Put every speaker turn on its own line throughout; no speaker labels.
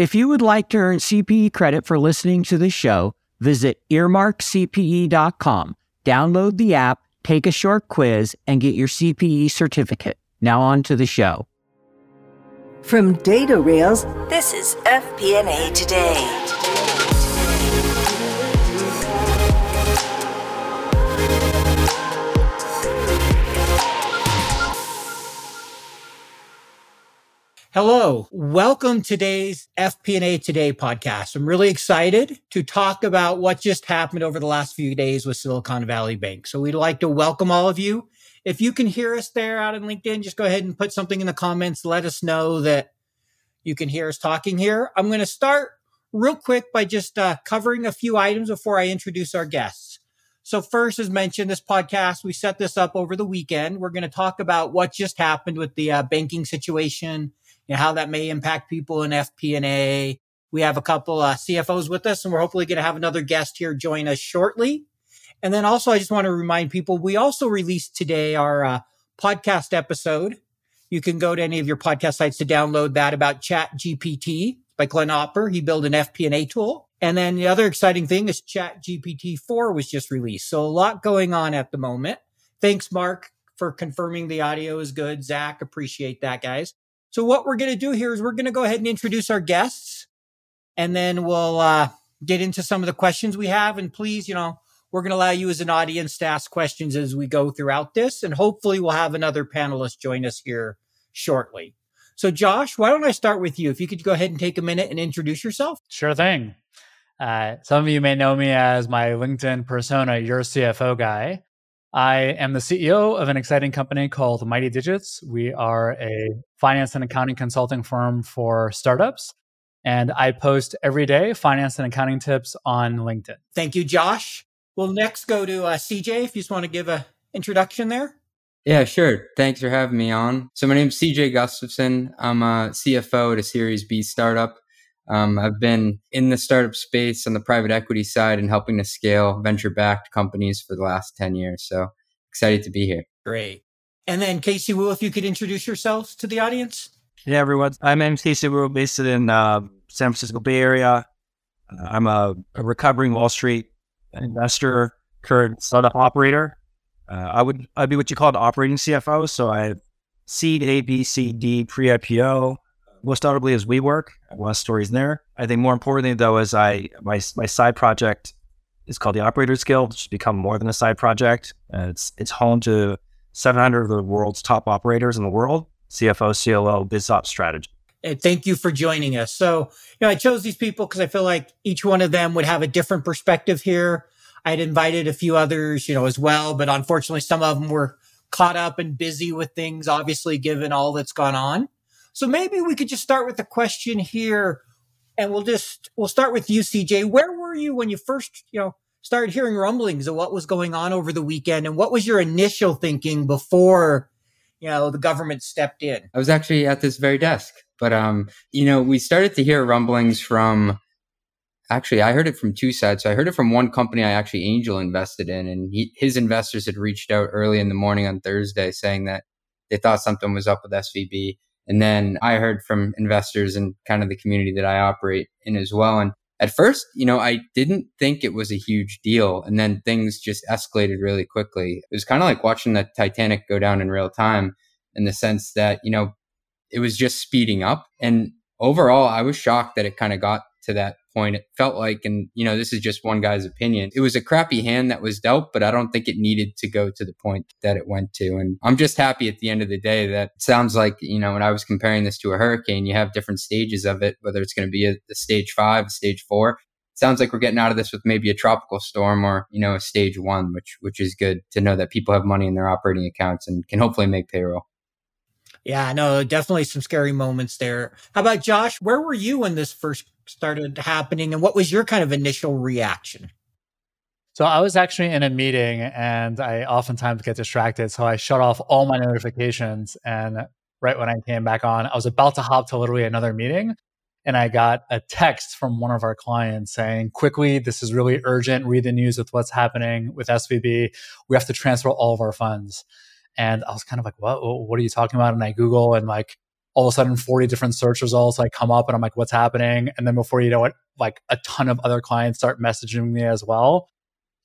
If you would like to earn CPE credit for listening to the show, visit earmarkcpe.com, download the app, take a short quiz, and get your CPE certificate. Now on to the show.
From DataRails, this is FP&A Today.
Hello, welcome to today's FP&A Today podcast. I'm really excited to talk about what just happened over the last few days with Silicon Valley Bank. So we'd like to welcome all of you. If you can hear us there out in LinkedIn, just go ahead and put something in the comments. Let us know that you can hear us talking here. I'm going to start real quick by just uh, covering a few items before I introduce our guests. So first, as mentioned, this podcast, we set this up over the weekend. We're going to talk about what just happened with the uh, banking situation how that may impact people in FP&A. We have a couple uh, CFOs with us, and we're hopefully going to have another guest here join us shortly. And then also, I just want to remind people we also released today our uh, podcast episode. You can go to any of your podcast sites to download that about Chat GPT by Glenn Hopper. He built an FP&A tool. And then the other exciting thing is Chat GPT 4 was just released. So a lot going on at the moment. Thanks, Mark, for confirming the audio is good. Zach, appreciate that, guys. So what we're going to do here is we're going to go ahead and introduce our guests and then we'll uh, get into some of the questions we have. And please, you know, we're going to allow you as an audience to ask questions as we go throughout this. And hopefully we'll have another panelist join us here shortly. So Josh, why don't I start with you? If you could go ahead and take a minute and introduce yourself.
Sure thing. Uh, some of you may know me as my LinkedIn persona, your CFO guy. I am the CEO of an exciting company called Mighty Digits. We are a finance and accounting consulting firm for startups. And I post every day finance and accounting tips on LinkedIn.
Thank you, Josh. We'll next go to uh, CJ if you just want to give a introduction there.
Yeah, sure. Thanks for having me on. So my name is CJ Gustafson. I'm a CFO at a Series B startup. Um, I've been in the startup space on the private equity side and helping to scale venture backed companies for the last 10 years. So excited to be here.
Great. And then Casey Woo, if you could introduce yourselves to the audience.
Yeah, everyone. I'm Casey Woo, based in uh, San Francisco Bay Area. Uh, I'm a, a, recovering Wall Street investor, current startup operator. Uh, I would I'd be what you call an operating CFO. So I seed A, B, C, D, pre-IPO, most notably as WeWork. Lot of stories there. I think more importantly, though, is I my my side project is called the Operators Guild, which has become more than a side project. Uh, it's it's home to 700 of the world's top operators in the world, CFO, CLO, BizOps strategy.
And thank you for joining us. So, you know, I chose these people because I feel like each one of them would have a different perspective here. I had invited a few others, you know, as well, but unfortunately, some of them were caught up and busy with things, obviously, given all that's gone on. So maybe we could just start with the question here and we'll just, we'll start with you, CJ. Where were you when you first, you know, started hearing rumblings of what was going on over the weekend and what was your initial thinking before, you know, the government stepped in?
I was actually at this very desk, but, um, you know, we started to hear rumblings from, actually i heard it from two sides so i heard it from one company i actually angel invested in and he, his investors had reached out early in the morning on thursday saying that they thought something was up with svb and then I heard from investors and kind of the community that I operate in as well. And at first, you know, I didn't think it was a huge deal. And then things just escalated really quickly. It was kind of like watching the Titanic go down in real time in the sense that, you know, it was just speeding up. And overall, I was shocked that it kind of got to that point. It felt like, and you know, this is just one guy's opinion. It was a crappy hand that was dealt, but I don't think it needed to go to the point that it went to. And I'm just happy at the end of the day that sounds like, you know, when I was comparing this to a hurricane, you have different stages of it, whether it's going to be a, a stage five, a stage four. Sounds like we're getting out of this with maybe a tropical storm or, you know, a stage one, which, which is good to know that people have money in their operating accounts and can hopefully make payroll.
Yeah, no, definitely some scary moments there. How about Josh? Where were you when this first started happening and what was your kind of initial reaction?
So I was actually in a meeting and I oftentimes get distracted. So I shut off all my notifications. And right when I came back on, I was about to hop to literally another meeting. And I got a text from one of our clients saying, quickly, this is really urgent. Read the news with what's happening with SVB. We have to transfer all of our funds. And I was kind of like, what, what are you talking about? And I Google and like all of a sudden 40 different search results like come up and I'm like, what's happening? And then before you know it, like a ton of other clients start messaging me as well.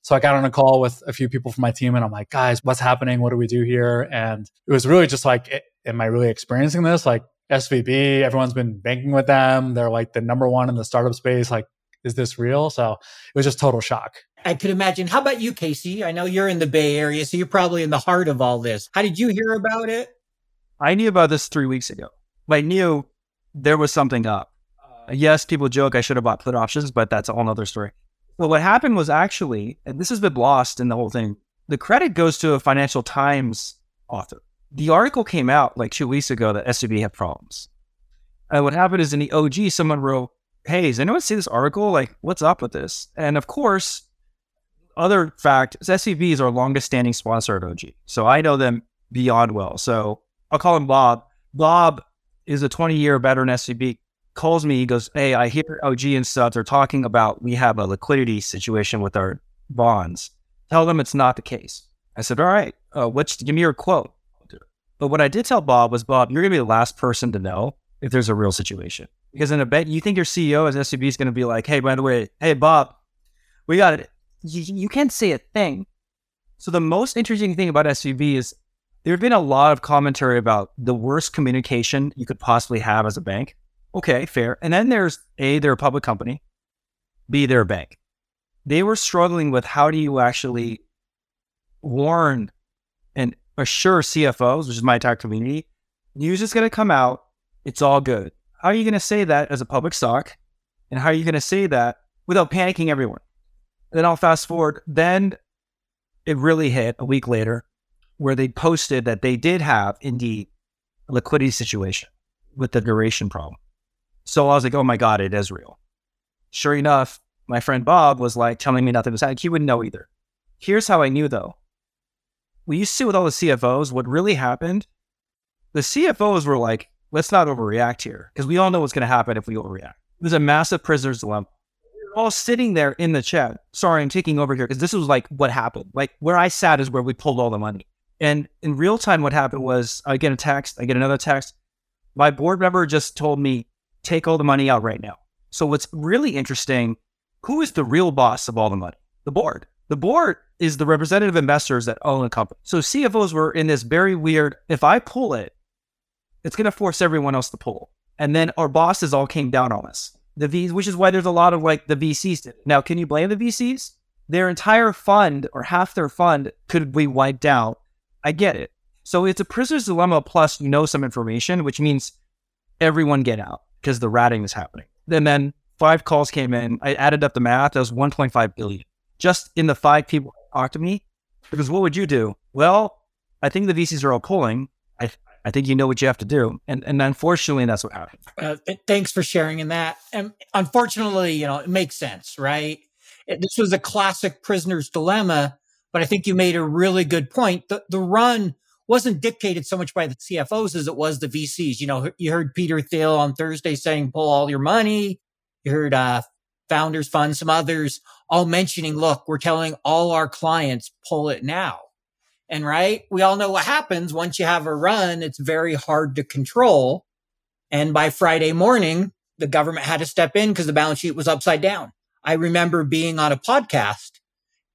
So I got on a call with a few people from my team and I'm like, guys, what's happening? What do we do here? And it was really just like, am I really experiencing this? Like SVB, everyone's been banking with them. They're like the number one in the startup space. Like, is this real? So it was just total shock.
I could imagine. How about you, Casey? I know you're in the Bay Area, so you're probably in the heart of all this. How did you hear about it?
I knew about this three weeks ago. I knew there was something up. Uh, yes, people joke I should have bought put options, but that's a whole other story. Well, what happened was actually, and this has been lost in the whole thing, the credit goes to a Financial Times author. The article came out like two weeks ago that SVB had problems. And what happened is in the OG, someone wrote, Hey, does anyone see this article? Like, what's up with this? And of course, other fact, SVB is our longest standing sponsor at OG. So I know them beyond well. So I'll call him Bob. Bob is a 20 year veteran SVB, calls me. He goes, Hey, I hear OG and stuff. They're talking about we have a liquidity situation with our bonds. Tell them it's not the case. I said, All right, uh, give me your quote. But what I did tell Bob was, Bob, you're going to be the last person to know if there's a real situation. Because in a bet, you think your CEO as SVB is going to be like, Hey, by the way, hey, Bob, we got it. You, you can't say a thing. So the most interesting thing about SVB is there have been a lot of commentary about the worst communication you could possibly have as a bank. Okay, fair. And then there's A, they're a public company, B, they're a bank. They were struggling with how do you actually warn and assure CFOs, which is my entire community, news is going to come out. It's all good. How are you going to say that as a public stock? And how are you going to say that without panicking everyone? Then I'll fast forward. Then it really hit a week later where they posted that they did have indeed a liquidity situation with the duration problem. So I was like, oh my God, it is real. Sure enough, my friend Bob was like telling me nothing was happening. He wouldn't know either. Here's how I knew though. We used to see with all the CFOs, what really happened, the CFOs were like, let's not overreact here because we all know what's going to happen if we overreact. It was a massive prisoner's dilemma. All sitting there in the chat. Sorry, I'm taking over here because this was like what happened. Like where I sat is where we pulled all the money. And in real time, what happened was I get a text, I get another text. My board member just told me, take all the money out right now. So what's really interesting, who is the real boss of all the money? The board. The board is the representative investors that own the company. So CFOs were in this very weird, if I pull it, it's going to force everyone else to pull. And then our bosses all came down on us. The V, which is why there's a lot of like the VCs. Did. Now, can you blame the VCs? Their entire fund or half their fund could be wiped out I get it. So it's a prisoner's dilemma plus you know some information, which means everyone get out because the ratting is happening. And then five calls came in. I added up the math. That was 1.5 billion just in the five people talked to me. Because what would you do? Well, I think the VCs are all pulling. I, I think you know what you have to do. And, and unfortunately, that's what happened.
Uh, thanks for sharing in that. And unfortunately, you know, it makes sense, right? This was a classic prisoner's dilemma but I think you made a really good point. The, the run wasn't dictated so much by the CFOs as it was the VCs. You know, you heard Peter Thiel on Thursday saying, pull all your money. You heard, uh, Founders Fund, some others all mentioning, look, we're telling all our clients, pull it now. And right, we all know what happens once you have a run. It's very hard to control. And by Friday morning, the government had to step in because the balance sheet was upside down. I remember being on a podcast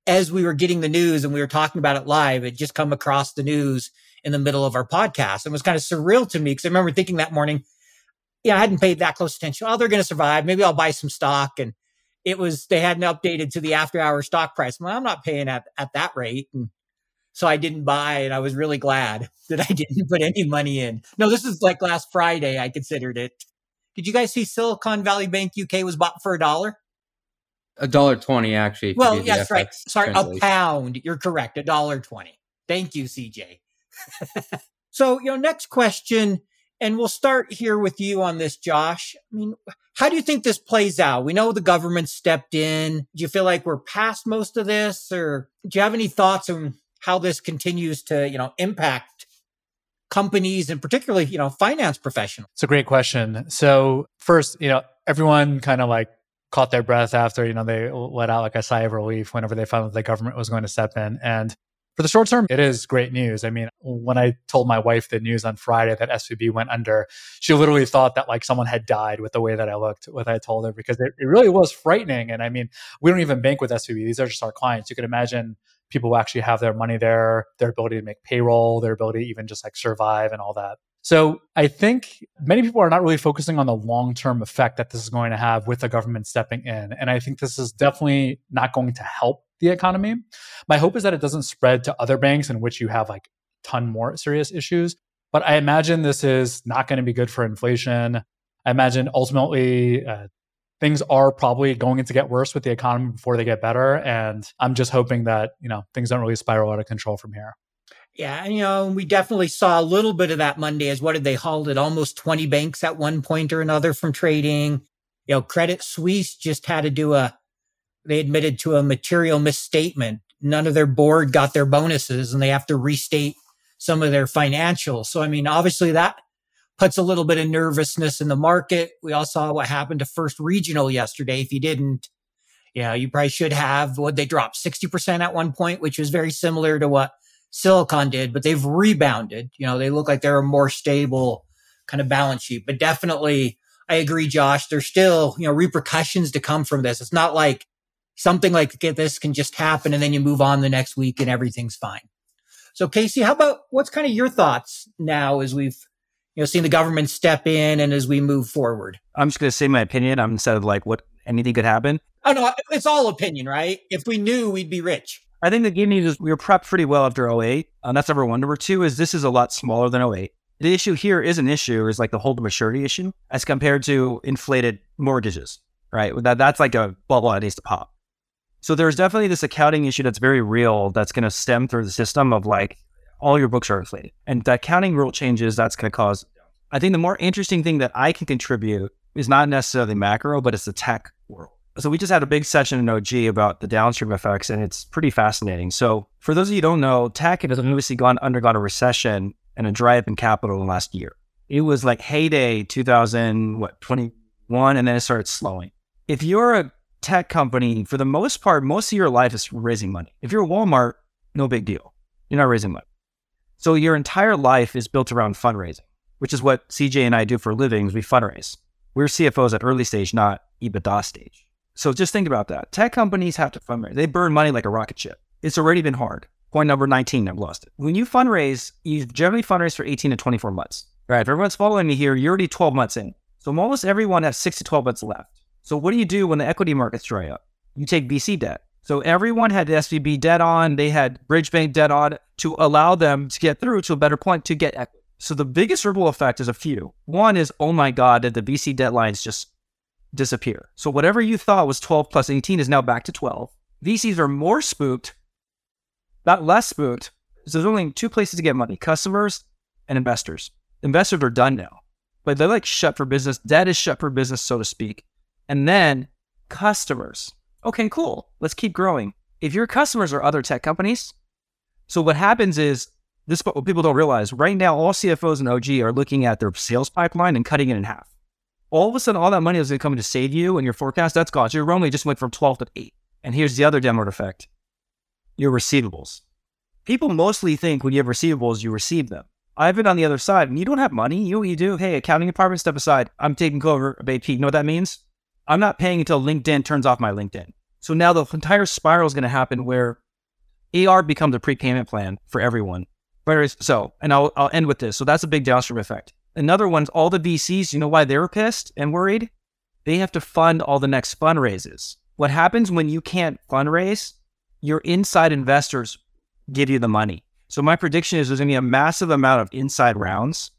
as we were getting the news and we were talking about it live, it just come across the news in the middle of our podcast. And it was kind of surreal to me because I remember thinking that morning, yeah, I hadn't paid that close attention. Oh, they're going to survive. Maybe I'll buy some stock. And it was, they hadn't updated to the after hour stock price. Well, I'm not paying at, at that rate. And so I didn't buy and I was really glad that I didn't put any money in. No, this is like last Friday. I considered it. Did you guys see Silicon Valley Bank UK was bought for a dollar?
A dollar twenty, actually.
Well, yes, right. Sorry, a pound. You're correct. A dollar twenty. Thank you, CJ. so, you know, next question, and we'll start here with you on this, Josh. I mean, how do you think this plays out? We know the government stepped in. Do you feel like we're past most of this, or do you have any thoughts on how this continues to, you know, impact companies and particularly, you know, finance professionals?
It's a great question. So, first, you know, everyone kind of like caught their breath after you know they let out like a sigh of relief whenever they found that the government was going to step in and For the short term, it is great news. I mean, when I told my wife the news on Friday that SVB went under, she literally thought that like someone had died with the way that I looked, what I told her, because it, it really was frightening. And I mean, we don't even bank with SVB. These are just our clients. You can imagine people who actually have their money there, their ability to make payroll, their ability to even just like survive and all that. So I think many people are not really focusing on the long term effect that this is going to have with the government stepping in. And I think this is definitely not going to help the economy. My hope is that it doesn't spread to other banks in which you have like a ton more serious issues. But I imagine this is not going to be good for inflation. I imagine ultimately uh, things are probably going to get worse with the economy before they get better. And I'm just hoping that, you know, things don't really spiral out of control from here.
Yeah, and you know, we definitely saw a little bit of that Monday as what did they halted almost 20 banks at one point or another from trading. You know, Credit Suisse just had to do a they admitted to a material misstatement. None of their board got their bonuses and they have to restate some of their financials. So, I mean, obviously that puts a little bit of nervousness in the market. We all saw what happened to First Republic yesterday. If you didn't, you know, you probably should have what they dropped 60% at one point, which was very similar to what Silicon did, but they've rebounded. You know, they look like they're a more stable kind of balance sheet, but definitely I agree, Josh. There's still, you know, repercussions to come from this. It's not like something like this can just happen and then you move on the next week and everything's fine. So Casey, how about what's kind of your thoughts now as we've you know seeing the government step in and as we move forward?
I'm just going to say my opinion. I'm instead of like what anything could happen.
Oh no, it's all opinion, right? If we knew, we'd be rich.
I think the good news is we were prepped pretty well after 08. And that's number one. Number two is this is a lot smaller than 08. The issue here is an issue is like the hold to maturity issue as compared to inflated mortgages, right? That that's like a bubble that needs to pop. So there's definitely this accounting issue that's very real that's going to stem through the system of like all your books are inflated. And the accounting rule changes that's going to cause. I think the more interesting thing that I can contribute is not necessarily macro, but it's the tech world. So we just had a big session in OG about the downstream effects, and it's pretty fascinating. So for those of you who don't know, tech has obviously gone undergone a recession and a dry up in capital in the last year. It was like heyday 2000, what, 21, and then it started slowing. If you're a tech company, for the most part, most of your life is raising money. If you're a Walmart, no big deal. You're not raising money. So your entire life is built around fundraising, which is what CJ and I do for a living. We fundraise. We're CFOs at early stage, not EBITDA stage. So just think about that. Tech companies have to fundraise. They burn money like a rocket ship. It's already been hard. Point number 19, I've lost it. When you fundraise, you generally fundraise for 18 to 24 months. All right, if everyone's following me here, you're already 12 months in. So almost everyone has six to 12 months left. So what do you do when the equity markets dry up? You take VC debt. So everyone had SVB debt on, they had bridge bank debt on to allow them to get through to a better point to get equity. So the biggest ripple effect is a few. One is, oh my God, did the VC deadlines just disappear? So whatever you thought was 12 plus 18 is now back to 12. VCs are more spooked, not less spooked. So there's only two places to get money customers and investors. Investors are done now, but they're like shut for business. Debt is shut for business, so to speak. And then customers. Okay, cool. Let's keep growing. If your customers are other tech companies, so what happens is this what people don't realize right now, all CFOs and OG are looking at their sales pipeline and cutting it in half. All of a sudden, all that money is going to come to save you and your forecast. That's gone. So your runway just went from 12 to 8. And here's the other downward effect your receivables. People mostly think when you have receivables, you receive them. I've been on the other side and you don't have money. You know what you do? Hey, accounting department, step aside. I'm taking over of AP. You know what that means? I'm not paying until LinkedIn turns off my LinkedIn. So now the entire spiral is going to happen where AR becomes a prepayment plan for everyone. So, and I'll, I'll end with this. So that's a big downstream effect. Another one's all the VCs, you know why they're pissed and worried? They have to fund all the next fundraises. What happens when you can't fundraise? Your inside investors give you the money. So my prediction is there's going to be a massive amount of inside rounds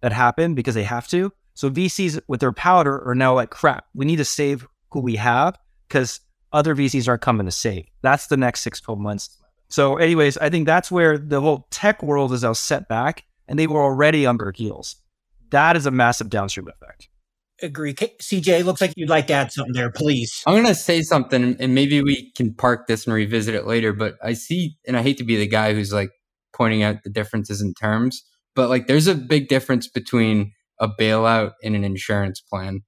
that happen because they have to. So VCs with their powder are now like, crap, we need to save who we have because other VCs aren't coming to save. That's the next six, 12 months. So, anyways, I think that's where the whole tech world is now set back and they were already under heels. That is a massive downstream effect.
Agree. CJ, looks like you'd like to add something there, please.
I'm going to say something and maybe we can park this and revisit it later. But I see, and I hate to be the guy who's like pointing out the differences in terms, but like there's a big difference between a bailout in an insurance plan.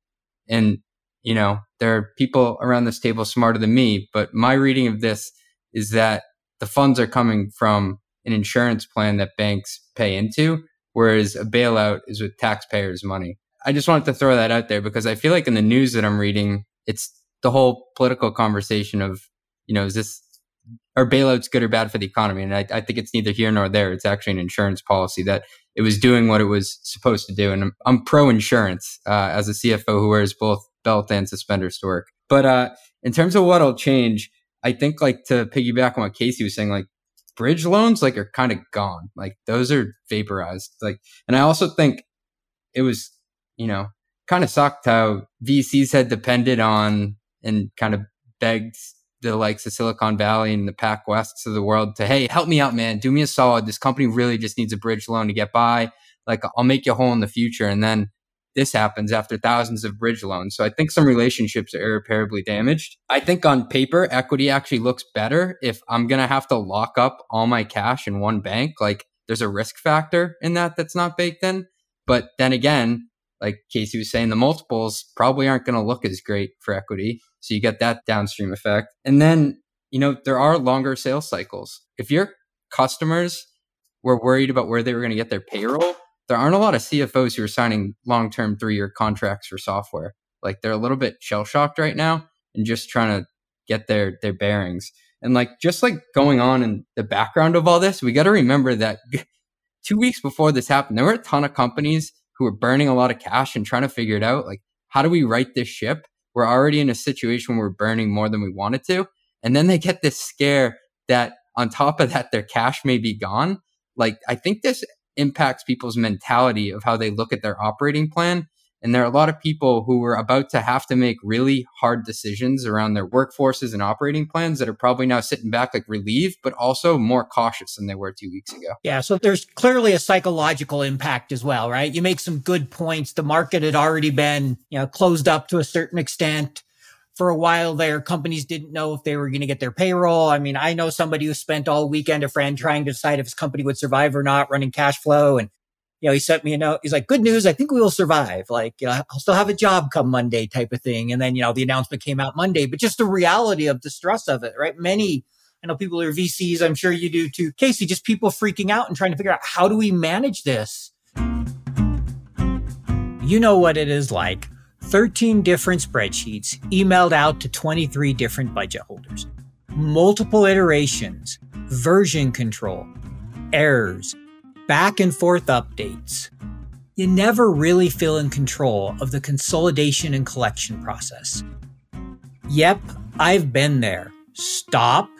And, you know, there are people around this table smarter than me, but my reading of this is that the funds are coming from an insurance plan that banks pay into, whereas a bailout is with taxpayers' money. I just wanted to throw that out there because I feel like in the news that I'm reading, it's the whole political conversation of, you know, is this are bailouts good or bad for the economy? And I, I think it's neither here nor there. It's actually an insurance policy that it was doing what it was supposed to do. And I'm, I'm pro insurance uh, as a CFO who wears both belt and suspenders to work. But uh, in terms of what'll change, I think like to piggyback on what Casey was saying, like bridge loans like are kind of gone. Like those are vaporized. Like, and I also think it was, you know, kind of sucked how VCs had depended on and kind of begged the likes of Silicon Valley and the Pac Wests of the world to, hey, help me out, man. Do me a solid. This company really just needs a bridge loan to get by. Like, I'll make you whole in the future. And then this happens after thousands of bridge loans. So I think some relationships are irreparably damaged. I think on paper, equity actually looks better if I'm going to have to lock up all my cash in one bank. Like, there's a risk factor in that that's not baked in. But then again, like Casey was saying, the multiples probably aren't going to look as great for equity. So you get that downstream effect. And then, you know, there are longer sales cycles. If your customers were worried about where they were going to get their payroll, there aren't a lot of CFOs who are signing long term three year contracts for software. Like they're a little bit shell shocked right now and just trying to get their, their bearings. And like, just like going on in the background of all this, we got to remember that two weeks before this happened, there were a ton of companies who are burning a lot of cash and trying to figure it out. Like, how do we right this ship? We're already in a situation where we're burning more than we wanted to. And then they get this scare that on top of that, their cash may be gone. Like, I think this impacts people's mentality of how they look at their operating plan and there are a lot of people who are about to have to make really hard decisions around their workforces and operating plans that are probably now sitting back like relieved, but also more cautious than they were two weeks ago.
Yeah. So there's clearly a psychological impact as well, right? You make some good points. The market had already been, you know, closed up to a certain extent. For a while there, companies didn't know if they were going to get their payroll. I mean, I know somebody who spent all weekend, a friend trying to decide if his company would survive or not, running cash flow and you know, he sent me a note. He's like, good news. I think we will survive. Like, you know, I'll still have a job come Monday type of thing. And then, you know, the announcement came out Monday, but just the reality of the stress of it, right? Many, I know people are VCs. I'm sure you do too. Casey, just people freaking out and trying to figure out how do we manage this? You know what it is like 13 different spreadsheets emailed out to 23 different budget holders, multiple iterations, version control, errors, back and forth updates. You never really feel in control of the consolidation and collection process. Yep, I've been there. Stop,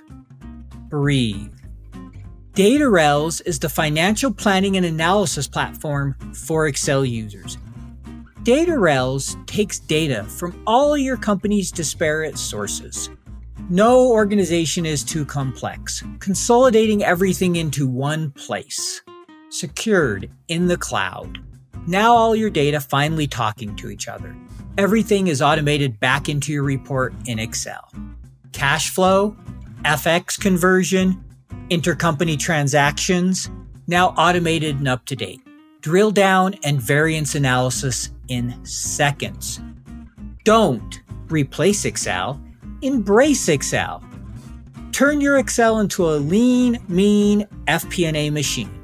breathe. DataRails is the financial planning and analysis platform for Excel users. DataRails takes data from all your company's disparate sources. No organization is too complex, consolidating everything into one place secured in the cloud. Now all your data finally talking to each other. Everything is automated back into your report in Excel. Cash flow, FX conversion, intercompany transactions, now automated and up to date. Drill down and variance analysis in seconds. Don't replace Excel, embrace Excel. Turn your Excel into a lean, mean FP&A machine.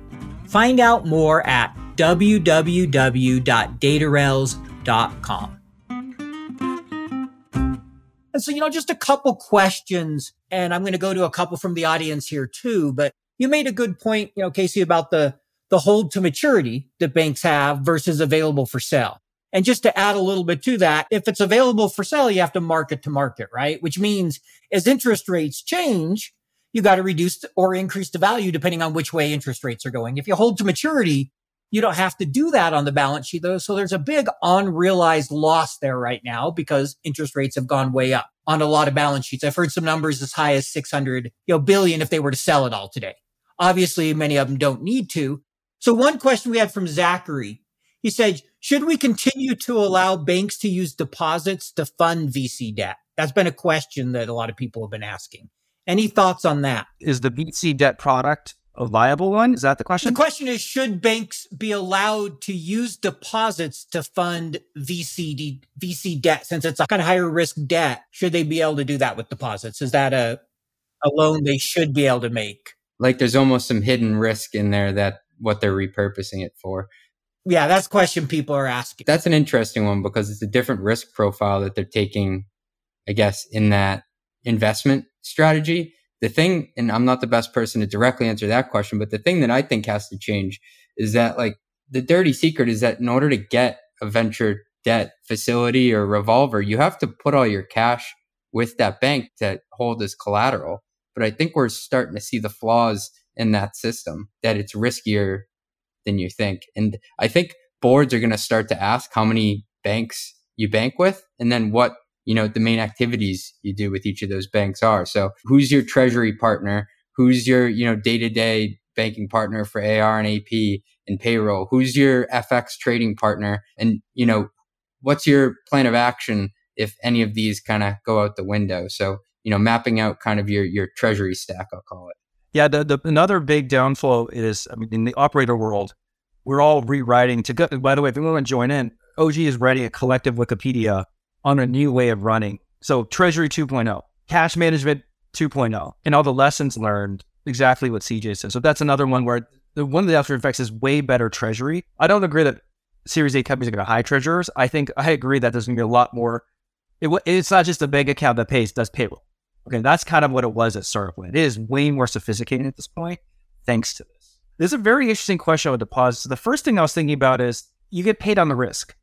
Find out more at www.datarails.com. And so, you know, just a couple questions, and I'm going to go to a couple from the audience here too. But you made a good point, you know, Casey, about the the hold to maturity that banks have versus available for sale. And just to add a little bit to that, if it's available for sale, you have to mark to market, right? Which means as interest rates change, you got to reduce or increase the value depending on which way interest rates are going. If you hold to maturity, you don't have to do that on the balance sheet though. So there's a big unrealized loss there right now because interest rates have gone way up on a lot of balance sheets. I've heard some numbers as high as 600 you know, billion if they were to sell it all today. Obviously, many of them don't need to. So one question we had from Zachary, he said, should we continue to allow banks to use deposits to fund VC debt? That's been a question that a lot of people have been asking. Any thoughts on that?
Is the VC debt product a viable one? Is that the question?
The question is Should banks be allowed to use deposits to fund VC, VC debt since it's a kind of higher risk debt? Should they be able to do that with deposits? Is that a a loan they should be able to make.
Like there's almost some hidden risk in there that what they're repurposing it for.
Yeah, that's a question people are asking.
That's an interesting one because it's a different risk profile that they're taking, I guess, in that investment strategy. The thing, and I'm not the best person to directly answer that question, but the thing that I think has to change is that like the dirty secret is that in order to get a venture debt facility or revolver, you have to put all your cash with that bank to hold as collateral. But I think we're starting to see the flaws in that system, that it's riskier than you think. And I think boards are going to start to ask how many banks you bank with and then what, you know, the main activities you do with each of those banks are. So who's your treasury partner? Who's your, you know, day to day banking partner for AR and AP and payroll? Who's your FX trading partner? And, you know, what's your plan of action if any of these kind of go out the window? So, you know, mapping out kind of your, your treasury stack, I'll call it.
Yeah, the, the another big downfall is, I mean, in the operator world, we're all rewriting to go. By the way, if you want to join in, OG is writing a collective Wikipedia on a new way of running. So Treasury 2.0, cash management 2.0, and all the lessons learned. Exactly what CJ said. So that's another one where the one of the after effects is way better treasury. I don't agree that Series A companies are going to hire treasurers. I think I agree that there's going to be a lot more. It, it's not just a bank account that pays does payroll. Okay, that's kind of what it was at startup. It is way more sophisticated at this point, thanks to this. There's a very interesting question with deposits. The first thing I was thinking about is you get paid on the risk.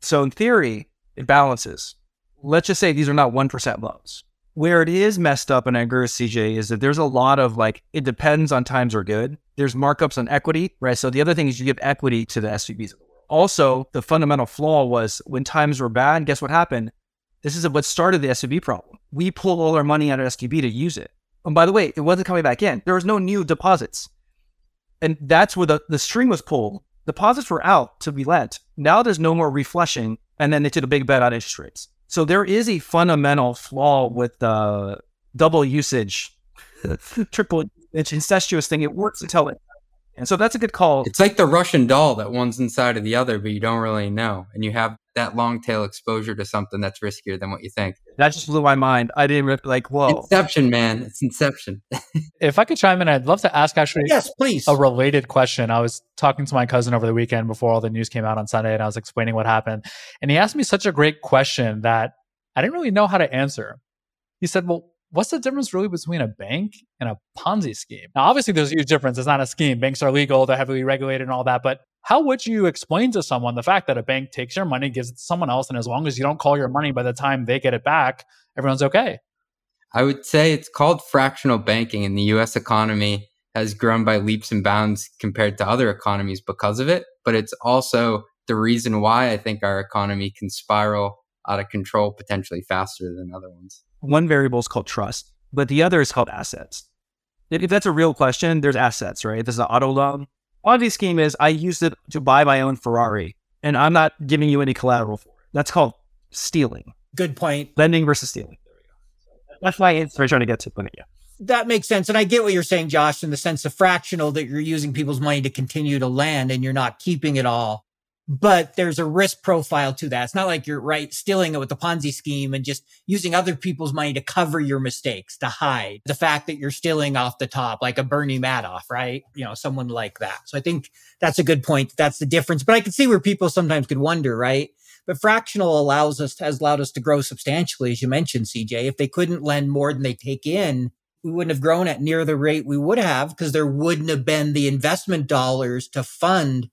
So in theory, it balances. Let's just say these are not 1% loans. Where it is messed up, and I agree with CJ, is that there's a lot of like, it depends on times are good. There's markups on equity, right? So the other thing is you give equity to the SVBs. Also, the fundamental flaw was when times were bad, guess what happened? This is what started the SVB problem. We pulled all our money out of SVB to use it. And by the way, it wasn't coming back in. There was no new deposits. And that's where the, the string was pulled. Deposits were out to be lent. Now there's no more reflushing. And then they took a big bet on interest rates. So there is a fundamental flaw with the double usage, triple, it's incestuous thing. It works until it and so that's a good call.
It's like the Russian doll that one's inside of the other, but you don't really know. And you have that long tail exposure to something that's riskier than what you think.
That just blew my mind. I didn't like, whoa.
Inception, man. It's Inception.
if I could chime in, I'd love to ask actually
yes, please.
a related question. I was talking to my cousin over the weekend before all the news came out on Sunday and I was explaining what happened. And he asked me such a great question that I didn't really know how to answer. He said, Well, what's the difference really between a bank and a Ponzi scheme? Now, obviously, there's a huge difference. It's not a scheme. Banks are legal, they're heavily regulated and all that. But how would you explain to someone the fact that a bank takes your money, gives it to someone else, and as long as you don't call your money by the time they get it back, everyone's okay?
I would say it's called fractional banking, and the US economy has grown by leaps and bounds compared to other economies because of it. But it's also the reason why I think our economy can spiral out of control potentially faster than other ones.
One variable is called trust, but the other is called assets. If that's a real question, there's assets, right? This is an auto loan. Ponzi scheme is I used it to buy my own Ferrari and I'm not giving you any collateral for it. That's called stealing.
Good point.
Lending versus stealing. There we go. That's my answer I'm trying to get to. But yeah.
That makes sense. And I get what you're saying, Josh, in the sense of fractional that you're using people's money to continue to lend and you're not keeping it all but there's a risk profile to that. It's not like you're right stealing it with the Ponzi scheme and just using other people's money to cover your mistakes, to hide the fact that you're stealing off the top, like a Bernie Madoff, right? You know, someone like that. So I think that's a good point. That's the difference. But I can see where people sometimes could wonder, right? But fractional allows us has allowed us to grow substantially, as you mentioned, CJ. If they couldn't lend more than they take in, we wouldn't have grown at near the rate we would have because there wouldn't have been the investment dollars to fund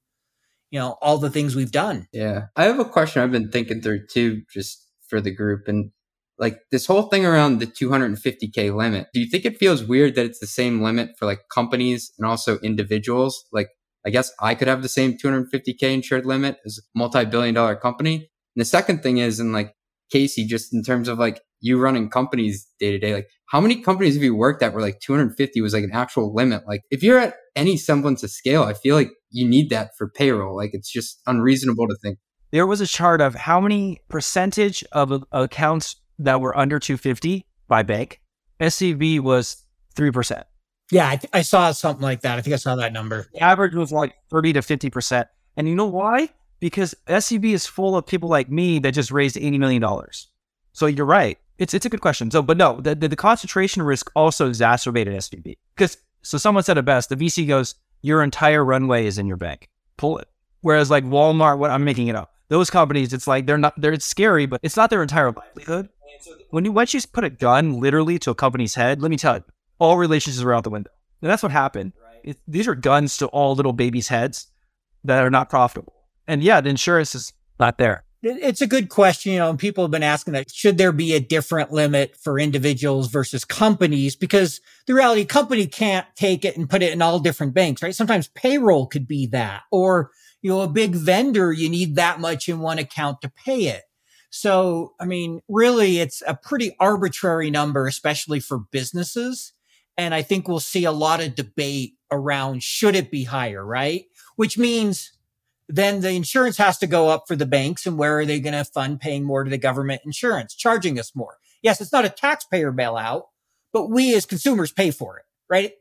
you know all the things we've done.
Yeah. I have a question i've been thinking through too just for the group and like this whole thing around the 250k limit do you think it feels weird that it's the same limit for like companies and also individuals? Like i guess i could have the same 250k insured limit as a multi-billion dollar company. And the second thing is in like casey just in terms of like you running companies day to day like how many companies have you worked at where like 250 was like an actual limit? Like if you're at any semblance of scale, I feel like you need that for payroll. Like it's just unreasonable to think.
There was a chart of how many percentage of accounts that were under 250 by bank. SVB was 3%.
Yeah, I, th- I saw something like that. I think I saw that number.
The average was like 30 to 50%. And you know why? Because SVB is full of people like me that just raised $80 million. So you're right It's it's a good question. So, but no, the, the, the concentration risk also exacerbated SVB because so someone said it best. The VC goes, your entire runway is in your bank. Pull it. Whereas like Walmart, what I'm making it up. Those companies, it's like they're not they're it's scary, but it's not their entire livelihood. When you once you put a gun literally to a company's head, let me tell you, all relationships are out the window. And that's what happened. It, these are guns to all little babies' heads that are not profitable. And yeah, the insurance is not there.
It's a good question. You know, and people have been asking that should there be a different limit for individuals versus companies? Because the reality, company can't take it and put it in all different banks, right? Sometimes payroll could be that, or, you know, a big vendor, you need that much in one account to pay it. So, I mean, really, it's a pretty arbitrary number, especially for businesses. And I think we'll see a lot of debate around should it be higher, right? Which means then the insurance has to go up for the banks. And where are they going to fund paying more to the government insurance, charging us more? Yes, it's not a taxpayer bailout, but we as consumers pay for it, right?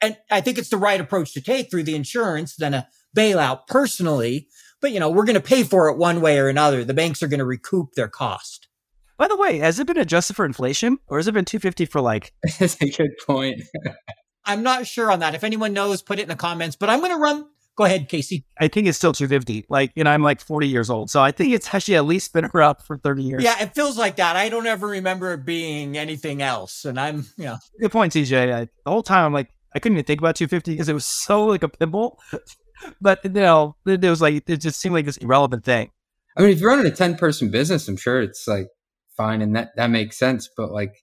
And I think it's the right approach to take through the insurance than a bailout personally. But, you know, we're going to pay for it one way or another. The banks are going to recoup their cost.
By the way, has it been adjusted for inflation or has it been 250 for like?
That's a good point.
I'm not sure on that. If anyone knows, put it in the comments. But I'm going to run Go ahead, Casey.
I think it's still 250. Like, you know, I'm like 40 years old. So I think it's actually at least been around for 30 years.
Yeah, it feels like that. I don't ever remember it being anything else. And I'm, you know.
Good point, CJ. I, the whole time I'm like, I couldn't even think about 250 because it was so like a pimple. but, you know, it, it was like, it just seemed like this irrelevant thing.
I mean, if you're running a 10 person business, I'm sure it's like fine and that, that makes sense. But like,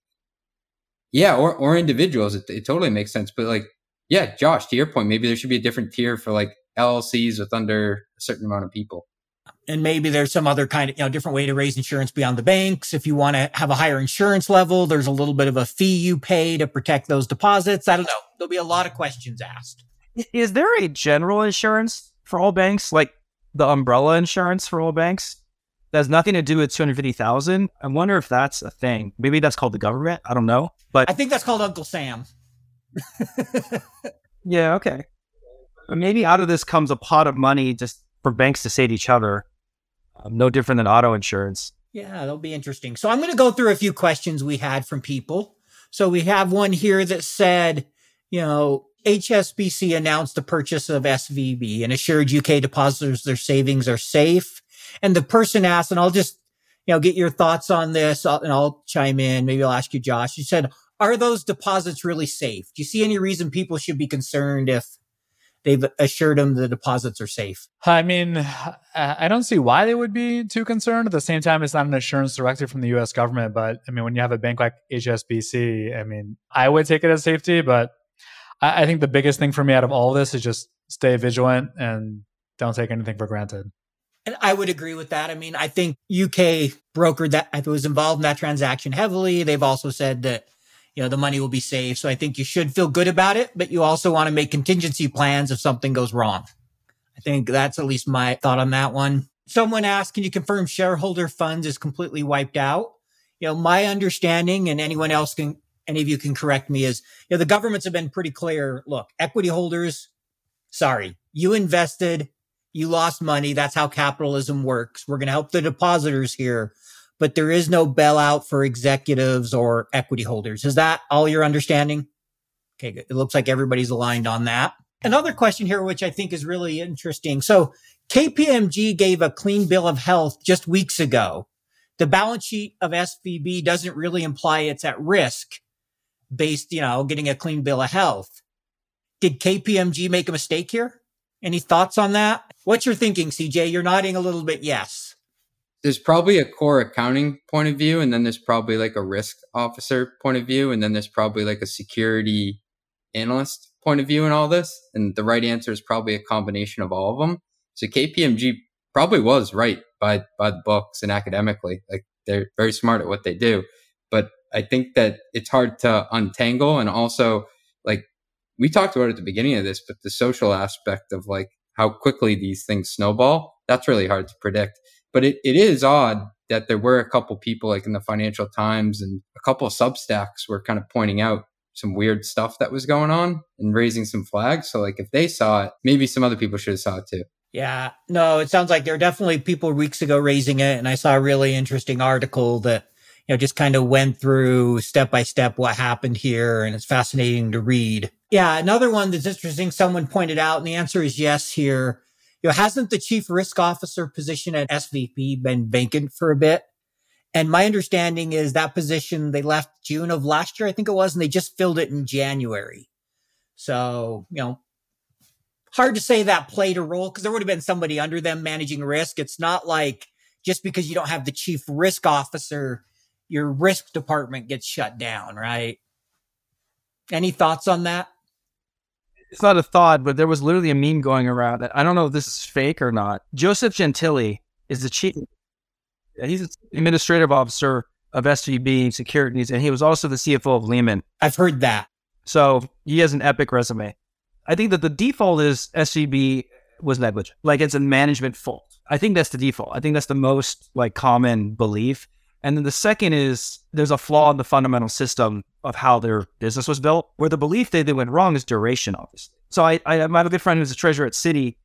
yeah, or, or individuals, it, it totally makes sense. But like, yeah, Josh, to your point, maybe there should be a different tier for like LLCs with under a certain amount of people.
And maybe there's some other kind of, you know, different way to raise insurance beyond the banks. If you want to have a higher insurance level, there's a little bit of a fee you pay to protect those deposits. I don't know. There'll be a lot of questions asked.
Is there a general insurance for all banks, like the umbrella insurance for all banks? That has nothing to do with 250,000. I wonder if that's a thing. Maybe that's called the government. I don't know. But
I think that's called Uncle Sam.
yeah, okay maybe out of this comes a pot of money just for banks to say to each other, um, no different than auto insurance.
Yeah, that'll be interesting. So I'm going to go through a few questions we had from people. So we have one here that said, you know, HSBC announced the purchase of SVB and assured UK depositors their savings are safe. And the person asked, and I'll just, you know, get your thoughts on this and I'll chime in. Maybe I'll ask you, Josh. You said, are those deposits really safe? Do you see any reason people should be concerned if they've assured them the deposits are safe.
I mean, I don't see why they would be too concerned. At the same time, it's not an assurance directly from the U.S. government. But I mean, when you have a bank like HSBC, I mean, I would take it as safety. But I, I think the biggest thing for me out of all of this is just stay vigilant and don't take anything for granted.
And I would agree with that. I mean, I think UK brokered that if it was involved in that transaction heavily. They've also said that you know, the money will be saved. So I think you should feel good about it, but you also want to make contingency plans if something goes wrong. I think that's at least my thought on that one. Someone asked, can you confirm shareholder funds is completely wiped out? You know, my understanding and anyone else can, any of you can correct me is, you know, the governments have been pretty clear. Look, equity holders, sorry, you invested, you lost money. That's how capitalism works. We're going to help the depositors here but there is no bailout for executives or equity holders. Is that all your understanding? Okay, good. It looks like everybody's aligned on that. Another question here, which I think is really interesting. So KPMG gave a clean bill of health just weeks ago. The balance sheet of SVB doesn't really imply it's at risk based, you know, getting a clean bill of health. Did KPMG make a mistake here? Any thoughts on that? What's your thinking, CJ? You're nodding a little bit yes
there's probably a core accounting point of view and then there's probably like a risk officer point of view and then there's probably like a security analyst point of view in all this and the right answer is probably a combination of all of them so kpmg probably was right by by the books and academically like they're very smart at what they do. But i think that it's hard to untangle and also like we talked about at the beginning of this but the social aspect of like how quickly these things snowball that's really hard to predict but it, it is odd that there were a couple people like in the Financial Times and a couple of Substacks were kind of pointing out some weird stuff that was going on and raising some flags. So like if they saw it, maybe some other people should have saw it too.
Yeah, no, it sounds like there are definitely people weeks ago raising it, and I saw a really interesting article that you know, just kind of went through step by step what happened here. And it's fascinating to read. Yeah. Another one that's interesting. Someone pointed out, and the answer is yes here. You know, hasn't the chief risk officer position at SVB been vacant for a bit? And my understanding is that position they left June of last year, I think it was, and they just filled it in January. So, you know, hard to say that played a role because there would have been somebody under them managing risk. It's not like just because you don't have the chief risk officer, your risk department gets shut down, right? Any thoughts on that?
It's not a thought, but there was literally a meme going around that I don't know if this is fake or not. Joseph Gentile is the chief He's the administrative officer of SVB Securities, and he was also the CFO of Lehman.
I've heard that.
So he has an epic resume. I think that the default is SVB was negligent. Like it's a management fault. I think that's the default. I think that's the most like common belief. And then the second is there's a flaw in the fundamental system of how their business was built, where the belief that they went wrong is duration, obviously. So I, I have a good friend who's a treasurer at Citi,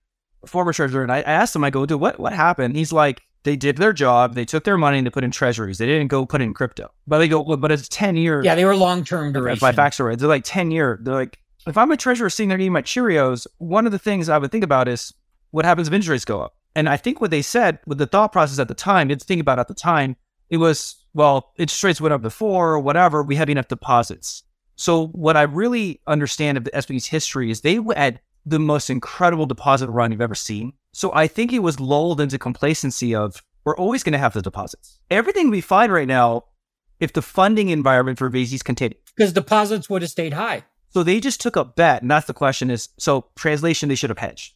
a former treasurer, and I, I asked him, I go, dude, what, what happened? He's like, they did their job. They took their money and they put in treasuries. They didn't go put in crypto. But they go, but it's 10 years.
Yeah, they were long term duration.
If my facts are right, they're like 10 year. They're like, if I'm a treasurer sitting there eating my Cheerios, one of the things I would think about is what happens if interest rates go up. And I think what they said with the thought process at the time, it's think about at the time, it was, well, interest rates went up before or whatever. We have enough deposits. So what I really understand of the SB's history is they had the most incredible deposit run you've ever seen. So I think it was lulled into complacency of we're always going to have the deposits. Everything we find right now, if the funding environment for VCs continued,
because deposits would have stayed high.
So they just took a bet, and that's the question: is so translation they should have hedged.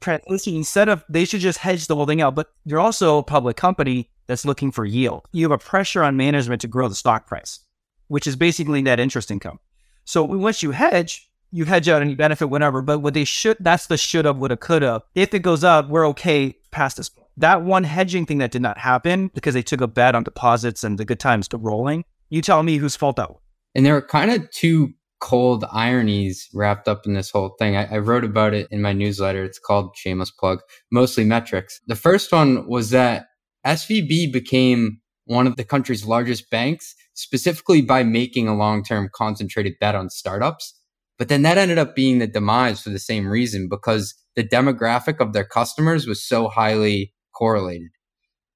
Translation instead of they should just hedge the whole thing out. But you're also a public company that's looking for yield. You have a pressure on management to grow the stock price, which is basically net interest income. So once you hedge, you hedge out any benefit whatever. But what they should, that's the should have, would have, could have. If it goes up, we're okay past this point. That one hedging thing that did not happen because they took a bet on deposits and the good times to rolling. You tell me whose fault that was.
And there are kind of two cold ironies wrapped up in this whole thing. I, I, wrote about it in my newsletter. It's called Shameless Plug, mostly metrics. The first one was that SVB became one of the country's largest banks, specifically by making a long term concentrated bet on startups. But then that ended up being the demise for the same reason because the demographic of their customers was so highly correlated.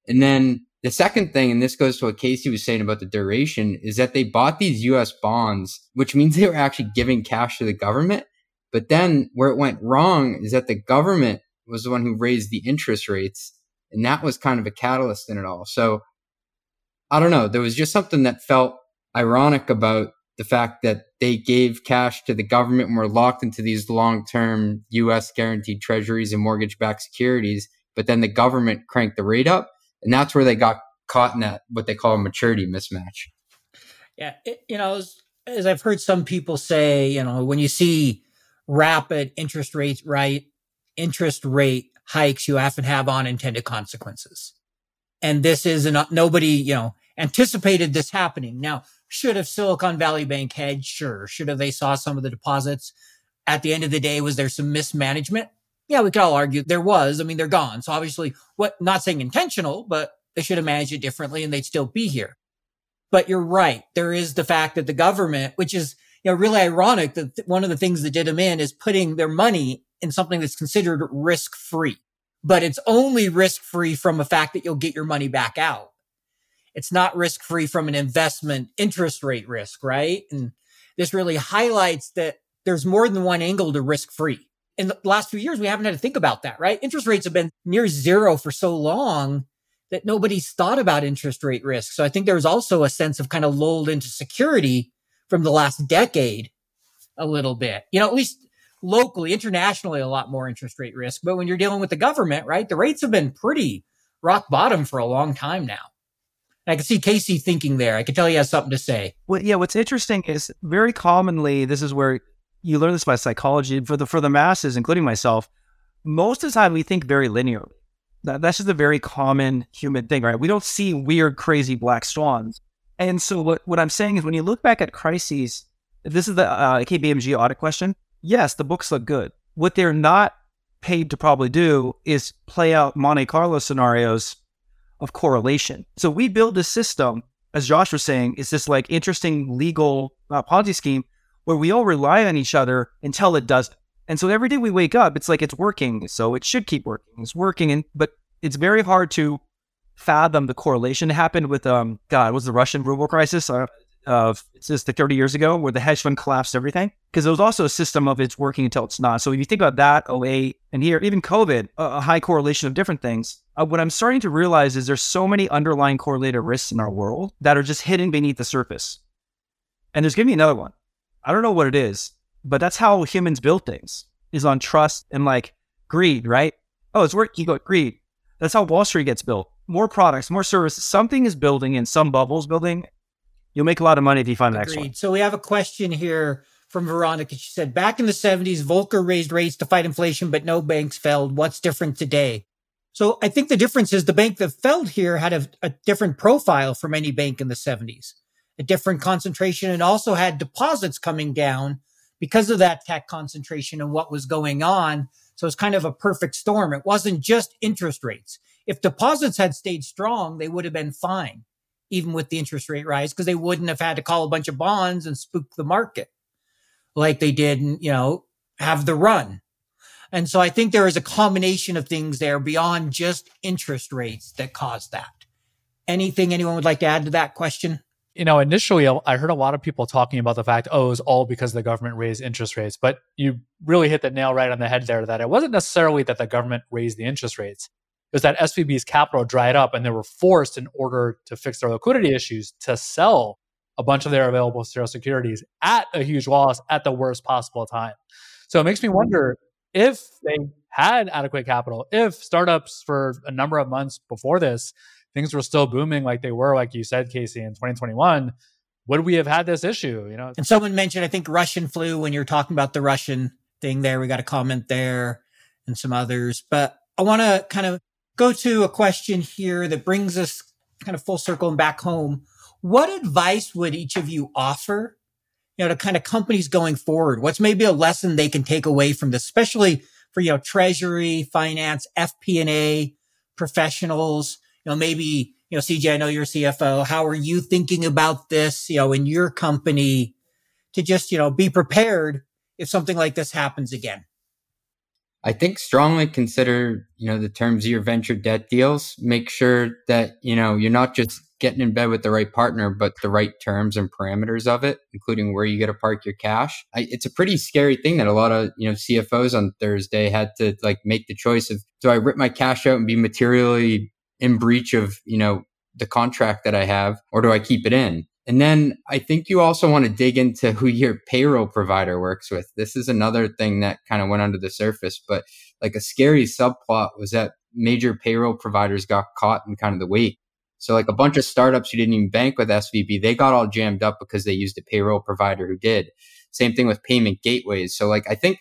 And then the second thing, and this goes to what Casey was saying about the duration, is that they bought these US bonds, which means they were actually giving cash to the government. But then where it went wrong is that the government was the one who raised the interest rates. And that was kind of a catalyst in it all. So I don't know. There was just something that felt ironic about the fact that they gave cash to the government and were locked into these long term US guaranteed treasuries and mortgage backed securities. But then the government cranked the rate up. And that's where they got caught in that, what they call a maturity mismatch.
Yeah. It, you know, as, as I've heard some people say, you know, when you see rapid interest rates, right? Interest rate hikes, you often have unintended consequences. And this is an, nobody, you know, anticipated this happening. Now, should have Silicon Valley Bank had? Sure. Should have they saw some of the deposits? At the end of the day, was there some mismanagement? Yeah, we could all argue there was. I mean, they're gone. So obviously, what not saying intentional, but they should have managed it differently and they'd still be here. But you're right. There is the fact that the government, which is, you know, really ironic that one of the things that did them in is putting their money in something that's considered risk free. But it's only risk free from the fact that you'll get your money back out it's not risk free from an investment interest rate risk, right? And this really highlights that there's more than one angle to risk free. In the last few years, we haven't had to think about that, right? Interest rates have been near zero for so long that nobody's thought about interest rate risk. So I think there's also a sense of kind of lulled into security from the last decade a little bit. You know, at least locally, internationally, a lot more interest rate risk. But when you're dealing with the government, right, the rates have been pretty rock bottom for a long time now. I can see Casey thinking there. I can tell he has something to say.
Well, yeah. What's interesting is very commonly this is where you learn this by psychology for the for the masses, including myself. Most of the time, we think very linearly. That, that's just a very common human thing, right? We don't see weird, crazy black swans. And so, what what I'm saying is, when you look back at crises, this is the uh, KPMG audit question. Yes, the books look good. What they're not paid to probably do is play out Monte Carlo scenarios of correlation. So we build a system as Josh was saying, is this like interesting legal uh, Ponzi scheme where we all rely on each other until it doesn't. And so every day we wake up, it's like it's working, so it should keep working. It's working, and but it's very hard to fathom the correlation that happened with um God was the Russian ruble crisis uh, of just like 30 years ago where the hedge fund collapsed everything because it was also a system of it's working until it's not. So if you think about that 08 and here even COVID, a, a high correlation of different things. Uh, what I'm starting to realize is there's so many underlying correlated risks in our world that are just hidden beneath the surface. And there's going to be another one. I don't know what it is, but that's how humans build things is on trust and like greed, right? Oh, it's work. You go greed. That's how Wall Street gets built. More products, more services. Something is building and some bubbles building. You'll make a lot of money if you find the next one.
So we have a question here from Veronica. She said, back in the 70s, Volcker raised rates to fight inflation, but no banks failed. What's different today? So I think the difference is the bank that failed here had a, a different profile from any bank in the 70s, a different concentration, and also had deposits coming down because of that tech concentration and what was going on. So it's kind of a perfect storm. It wasn't just interest rates. If deposits had stayed strong, they would have been fine, even with the interest rate rise, because they wouldn't have had to call a bunch of bonds and spook the market like they did, you know, have the run. And so I think there is a combination of things there beyond just interest rates that caused that. Anything anyone would like to add to that question?
you know, initially I heard a lot of people talking about the fact, oh, it's all because the government raised interest rates. But you really hit the nail right on the head there that it wasn't necessarily that the government raised the interest rates. Was that SVB's capital dried up and they were forced in order to fix their liquidity issues to sell a bunch of their available sale securities at a huge loss at the worst possible time. So it makes me wonder if they had adequate capital, if startups for a number of months before this things were still booming like they were, like you said, Casey, in 2021, would we have had this issue? You know,
and someone mentioned, I think Russian flu when you're talking about the Russian thing there. We got a comment there and some others, but I want to kind of go to a question here that brings us kind of full circle and back home. What advice would each of you offer, you know, to kind of companies going forward? What's maybe a lesson they can take away from this, especially for, you know, treasury, finance, FP&A professionals? you know, maybe, you know, CJ, I know you're CFO. How are you thinking about this, you know, in your company to just, you know, be prepared if something like this happens again?
I think strongly consider, you know, the terms of your venture debt deals. Make sure that, you know, you're not just getting in bed with the right partner, but the right terms and parameters of it, including where you get to park your cash. I, it's a pretty scary thing that a lot of, you know, CFOs on Thursday had to like make the choice of, do I rip my cash out and be materially in breach of, you know, the contract that I have or do I keep it in? And then I think you also want to dig into who your payroll provider works with. This is another thing that kind of went under the surface, but like a scary subplot was that major payroll providers got caught in kind of the wake. So like a bunch of startups who didn't even bank with SVB, they got all jammed up because they used a payroll provider who did. Same thing with payment gateways. So like I think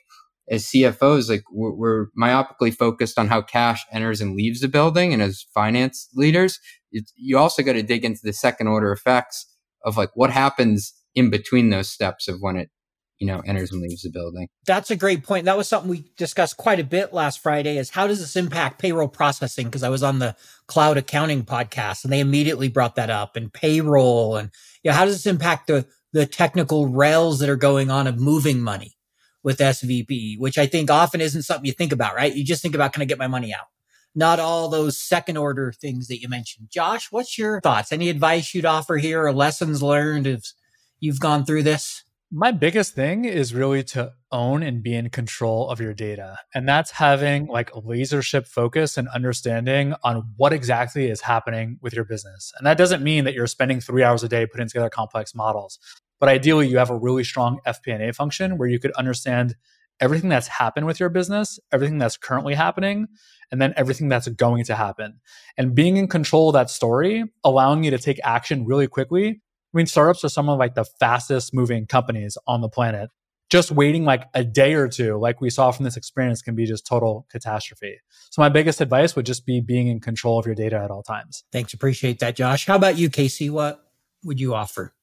as CFOs, like we're, we're, myopically focused on how cash enters and leaves the building. And as finance leaders, you also got to dig into the second order effects of like what happens in between those steps of when it, you know, enters and leaves the building.
That's a great point. That was something we discussed quite a bit last Friday is how does this impact payroll processing? Because I was on the cloud accounting podcast and they immediately brought that up and payroll and, you know, how does this impact the, the technical rails that are going on of moving money? with SVB, which I think often isn't something you think about, right? You just think about, can I get my money out? Not all those second order things that you mentioned. Josh, what's your thoughts? Any advice you'd offer here or lessons learned if you've gone through this?
My biggest thing is really to own and be in control of your data. And that's having like lasership focus and understanding on what exactly is happening with your business. And that doesn't mean that you're spending three hours a day putting together complex models. But ideally, you have a really strong FP&A function where you could understand everything that's happened with your business, everything that's currently happening, and then everything that's going to happen. And being in control of that story, allowing you to take action really quickly. I mean, startups are some of like the fastest moving companies on the planet. Just waiting like a day or two, like we saw from this experience, can be just total catastrophe. So my biggest advice would just be being in control of your data at all times.
Thanks. Appreciate that, Josh. How about you, Casey? What would you offer?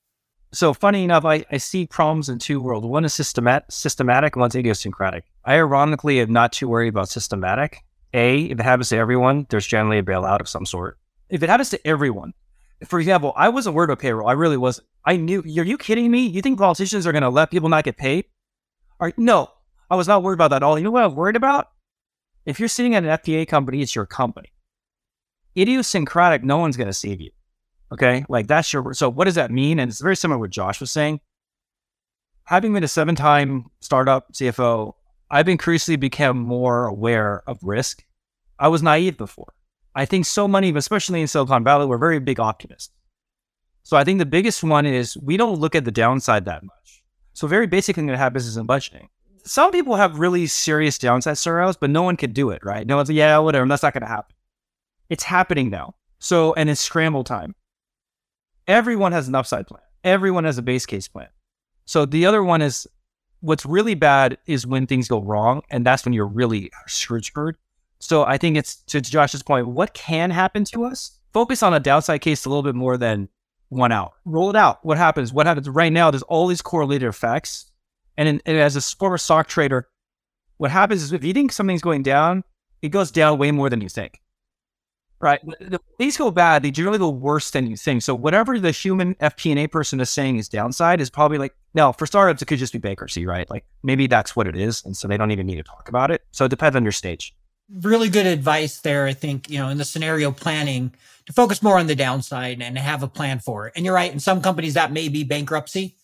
So funny enough, I, I see problems in two worlds. One is systemat- systematic, one's idiosyncratic. I ironically am not too worried about systematic. A, if it happens to everyone, there's generally a bailout of some sort. If it happens to everyone, For example, I wasn't worried about payroll. I really wasn't. I knew. Are you kidding me? You think politicians are going to let people not get paid? No, I was not worried about that at all. You know what I'm worried about? If you're sitting at an FP&A company, it's your company. Idiosyncratic, no one's going to save you. Okay, like that's your. So what does that mean? And it's very similar to what Josh was saying. Having been a seven-time startup CFO, I've increasingly become more aware of risk. I was naive before. I think so many, especially in Silicon Valley, we're very big optimists. So I think the biggest one is we don't look at the downside that much. So very basic thing that happens is in budgeting. Some people have really serious downside scenarios, but no one can do it, right? No one's like, yeah, whatever, that's not going to happen. It's happening now. So, and it's scramble time. Everyone has an upside plan. Everyone has a base case plan. So the other one is what's really bad is when things go wrong, and that's when you're really screwed. So I think it's to Josh's point, what can happen to us? Focus on a downside case a little bit more than one out. Roll it out. What happens? What happens right now? There's all these correlated effects. And, in, and as a former stock trader, what happens is if you think something's going down, it goes down way more than you think right? The things go bad, they generally go worse than you think. So whatever the human FP&A person is saying is downside is probably like, no, for startups, it could just be bankruptcy, right? Like maybe that's what it is. And so they don't even need to talk about it. So it depends on your stage.
Really good advice there. I think, you know, in the scenario planning to focus more on the downside and have a plan for it. And you're right. In some companies that may be bankruptcy,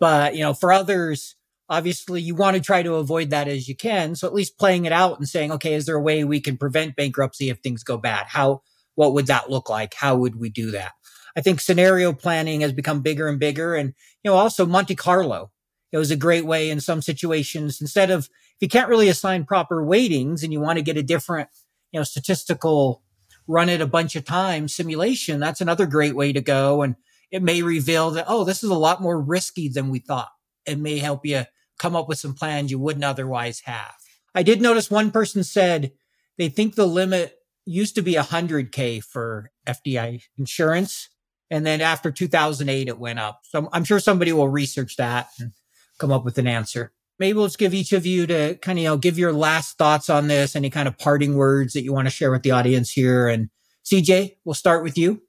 but you know, for others, obviously you want to try to avoid that as you can. So at least playing it out and saying, okay, is there a way we can prevent bankruptcy if things go bad? How, what would that look like? How would we do that? I think scenario planning has become bigger and bigger. And, you know, also Monte Carlo. It was a great way in some situations, instead of, if you can't really assign proper weightings and you want to get a different, you know, statistical run it a bunch of times simulation, that's another great way to go. And it may reveal that, oh, this is a lot more risky than we thought. It may help you come up with some plans you wouldn't otherwise have. I did notice one person said they think the limit used to be 100K for FDI insurance. And then after 2008, it went up. So I'm sure somebody will research that and come up with an answer. Maybe let's give each of you to kind of, you know, give your last thoughts on this, any kind of parting words that you want to share with the audience here. And CJ, we'll start with you.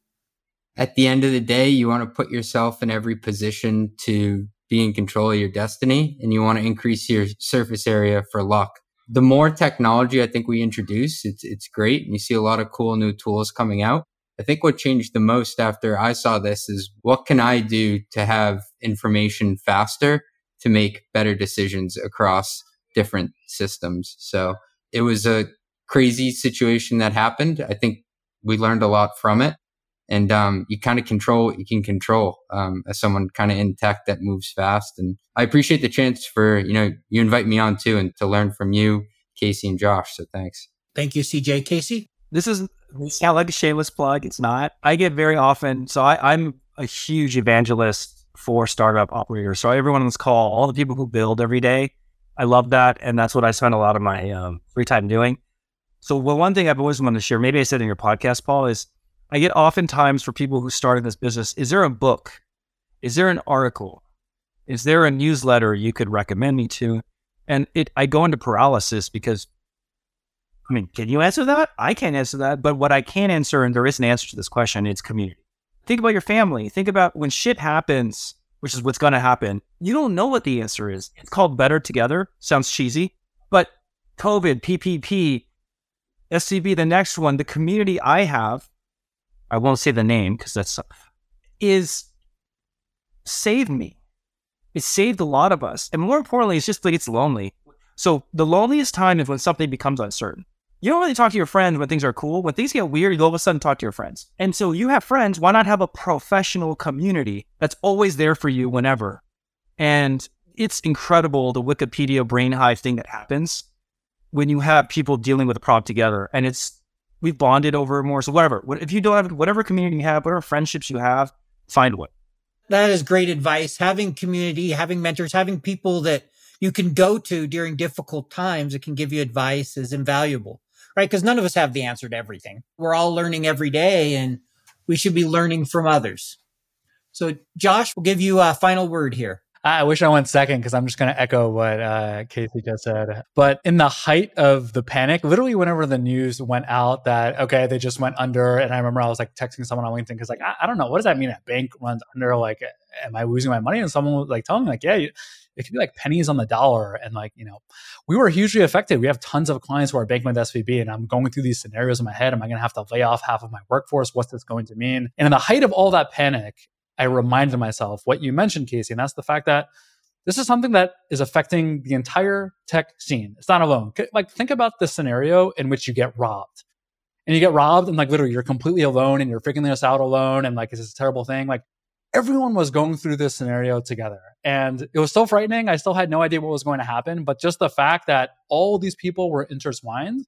At the end of the day, you want to put yourself in every position to be in control of your destiny and you want to increase your surface area for luck. The more technology I think we introduce, it's, it's great. And you see a lot of cool new tools coming out. I think what changed the most after I saw this is what can I do to have information faster to make better decisions across different systems? So it was a crazy situation that happened. I think we learned a lot from it and um, you kind of control what you can control um, as someone kind of in tech that moves fast. And I appreciate the chance for you know you invite me on too and to learn from you, Casey and Josh. So thanks.
Thank you, CJ. Casey.
This is it's not like a shameless plug. It's not. I get very often. So I, I'm a huge evangelist for startup operators. So everyone on this call, all the people who build every day, I love that, and that's what I spend a lot of my um, free time doing. So well, one thing I've always wanted to share, maybe I said in your podcast, Paul, is I get oftentimes for people who start in this business, is there a book? Is there an article? Is there a newsletter you could recommend me to? And it I go into paralysis because I mean, can you answer that? I can't answer that. But what I can answer, and there is an answer to this question, it's community. Think about your family. Think about when shit happens, which is what's to happen. You don't know what the answer is. It's called Better Together. Sounds cheesy, but COVID, PPP, SVB, the next one, the community I have I won't say the name because that's is saved me. It saved a lot of us. And more importantly, it's just like it's lonely. So the loneliest time is when something becomes uncertain. You don't really talk to your friends when things are cool. When things get weird, you all of a sudden talk to your friends. And so you have friends. Why not have a professional community that's always there for you whenever? And it's incredible the Wikipedia brain hive thing that happens when you have people dealing with a problem together. And it's we've bonded over more. So whatever, if you don't have whatever community you have, whatever friendships you have, find one.
That is great advice. Having community, having mentors, having people that you can go to during difficult times that can give you advice is invaluable, right? Because none of us have the answer to everything. We're all learning every day and we should be learning from others. So Josh, we'll give you a final word here.
I wish I went second because I'm just going to echo what uh, Casey just said. But in the height of the panic, literally whenever the news went out that, okay, they just went under. And I remember I was like texting someone on LinkedIn because, like, I, I, don't know, what does that mean? A bank runs under? Like, am I losing my money? And someone was like telling me, like, yeah, you, it could be like pennies on the dollar. And like, you know, we were hugely affected. We have tons of clients who are banking with SVB, and I'm going through these scenarios in my head. Am I going to have to lay off half of my workforce? What's this going to mean? And in the height of all that panic, I reminded myself what you mentioned, Casey, and that's the fact that this is something that is affecting the entire tech scene. It's not alone. Like, think about the scenario in which you get robbed. And you get robbed, and like literally, you're completely alone and you're figuring this out alone. And like, it's a terrible thing. Like, everyone was going through this scenario together. And it was so frightening. I still had no idea what was going to happen. But just the fact that all these people were intertwined,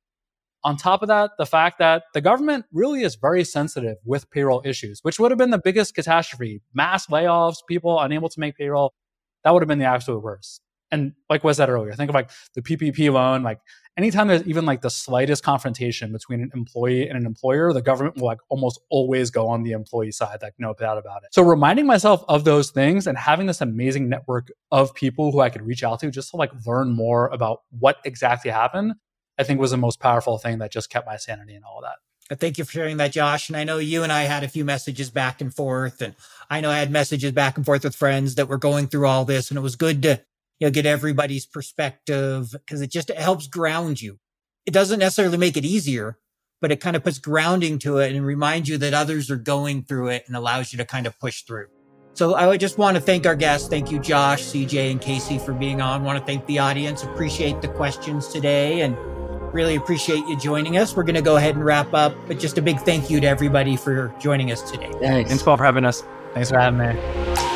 on top of that, the fact that the government really is very sensitive with payroll issues, which would have been the biggest catastrophe mass layoffs, people unable to make payroll. That would have been the absolute worst. And like was said earlier, think of like the PPP loan, like anytime there's even like the slightest confrontation between an employee and an employer, the government will like almost always go on the employee side, like no doubt about it. So reminding myself of those things and having this amazing network of people who I could reach out to just to like learn more about what exactly happened, I think was the most powerful thing that just kept my sanity and all of that.
Thank you for sharing that, Josh. And I know you and I had a few messages back and forth, and I know I had messages back and forth with friends that were going through all this, and it was good to you know, get everybody's perspective because it just it helps ground you. It doesn't necessarily make it easier, but it kind of puts grounding to it and reminds you that others are going through it and allows you to kind of push through. So I would just want to thank our guests. Thank you, Josh, CJ, and Casey for being on. I want to thank the audience. Appreciate the questions today and really appreciate you joining us. We're going to go ahead and wrap up, but just a big thank you to everybody for joining us today.
Thanks. Thanks, Paul, for having us.
Thanks for having me.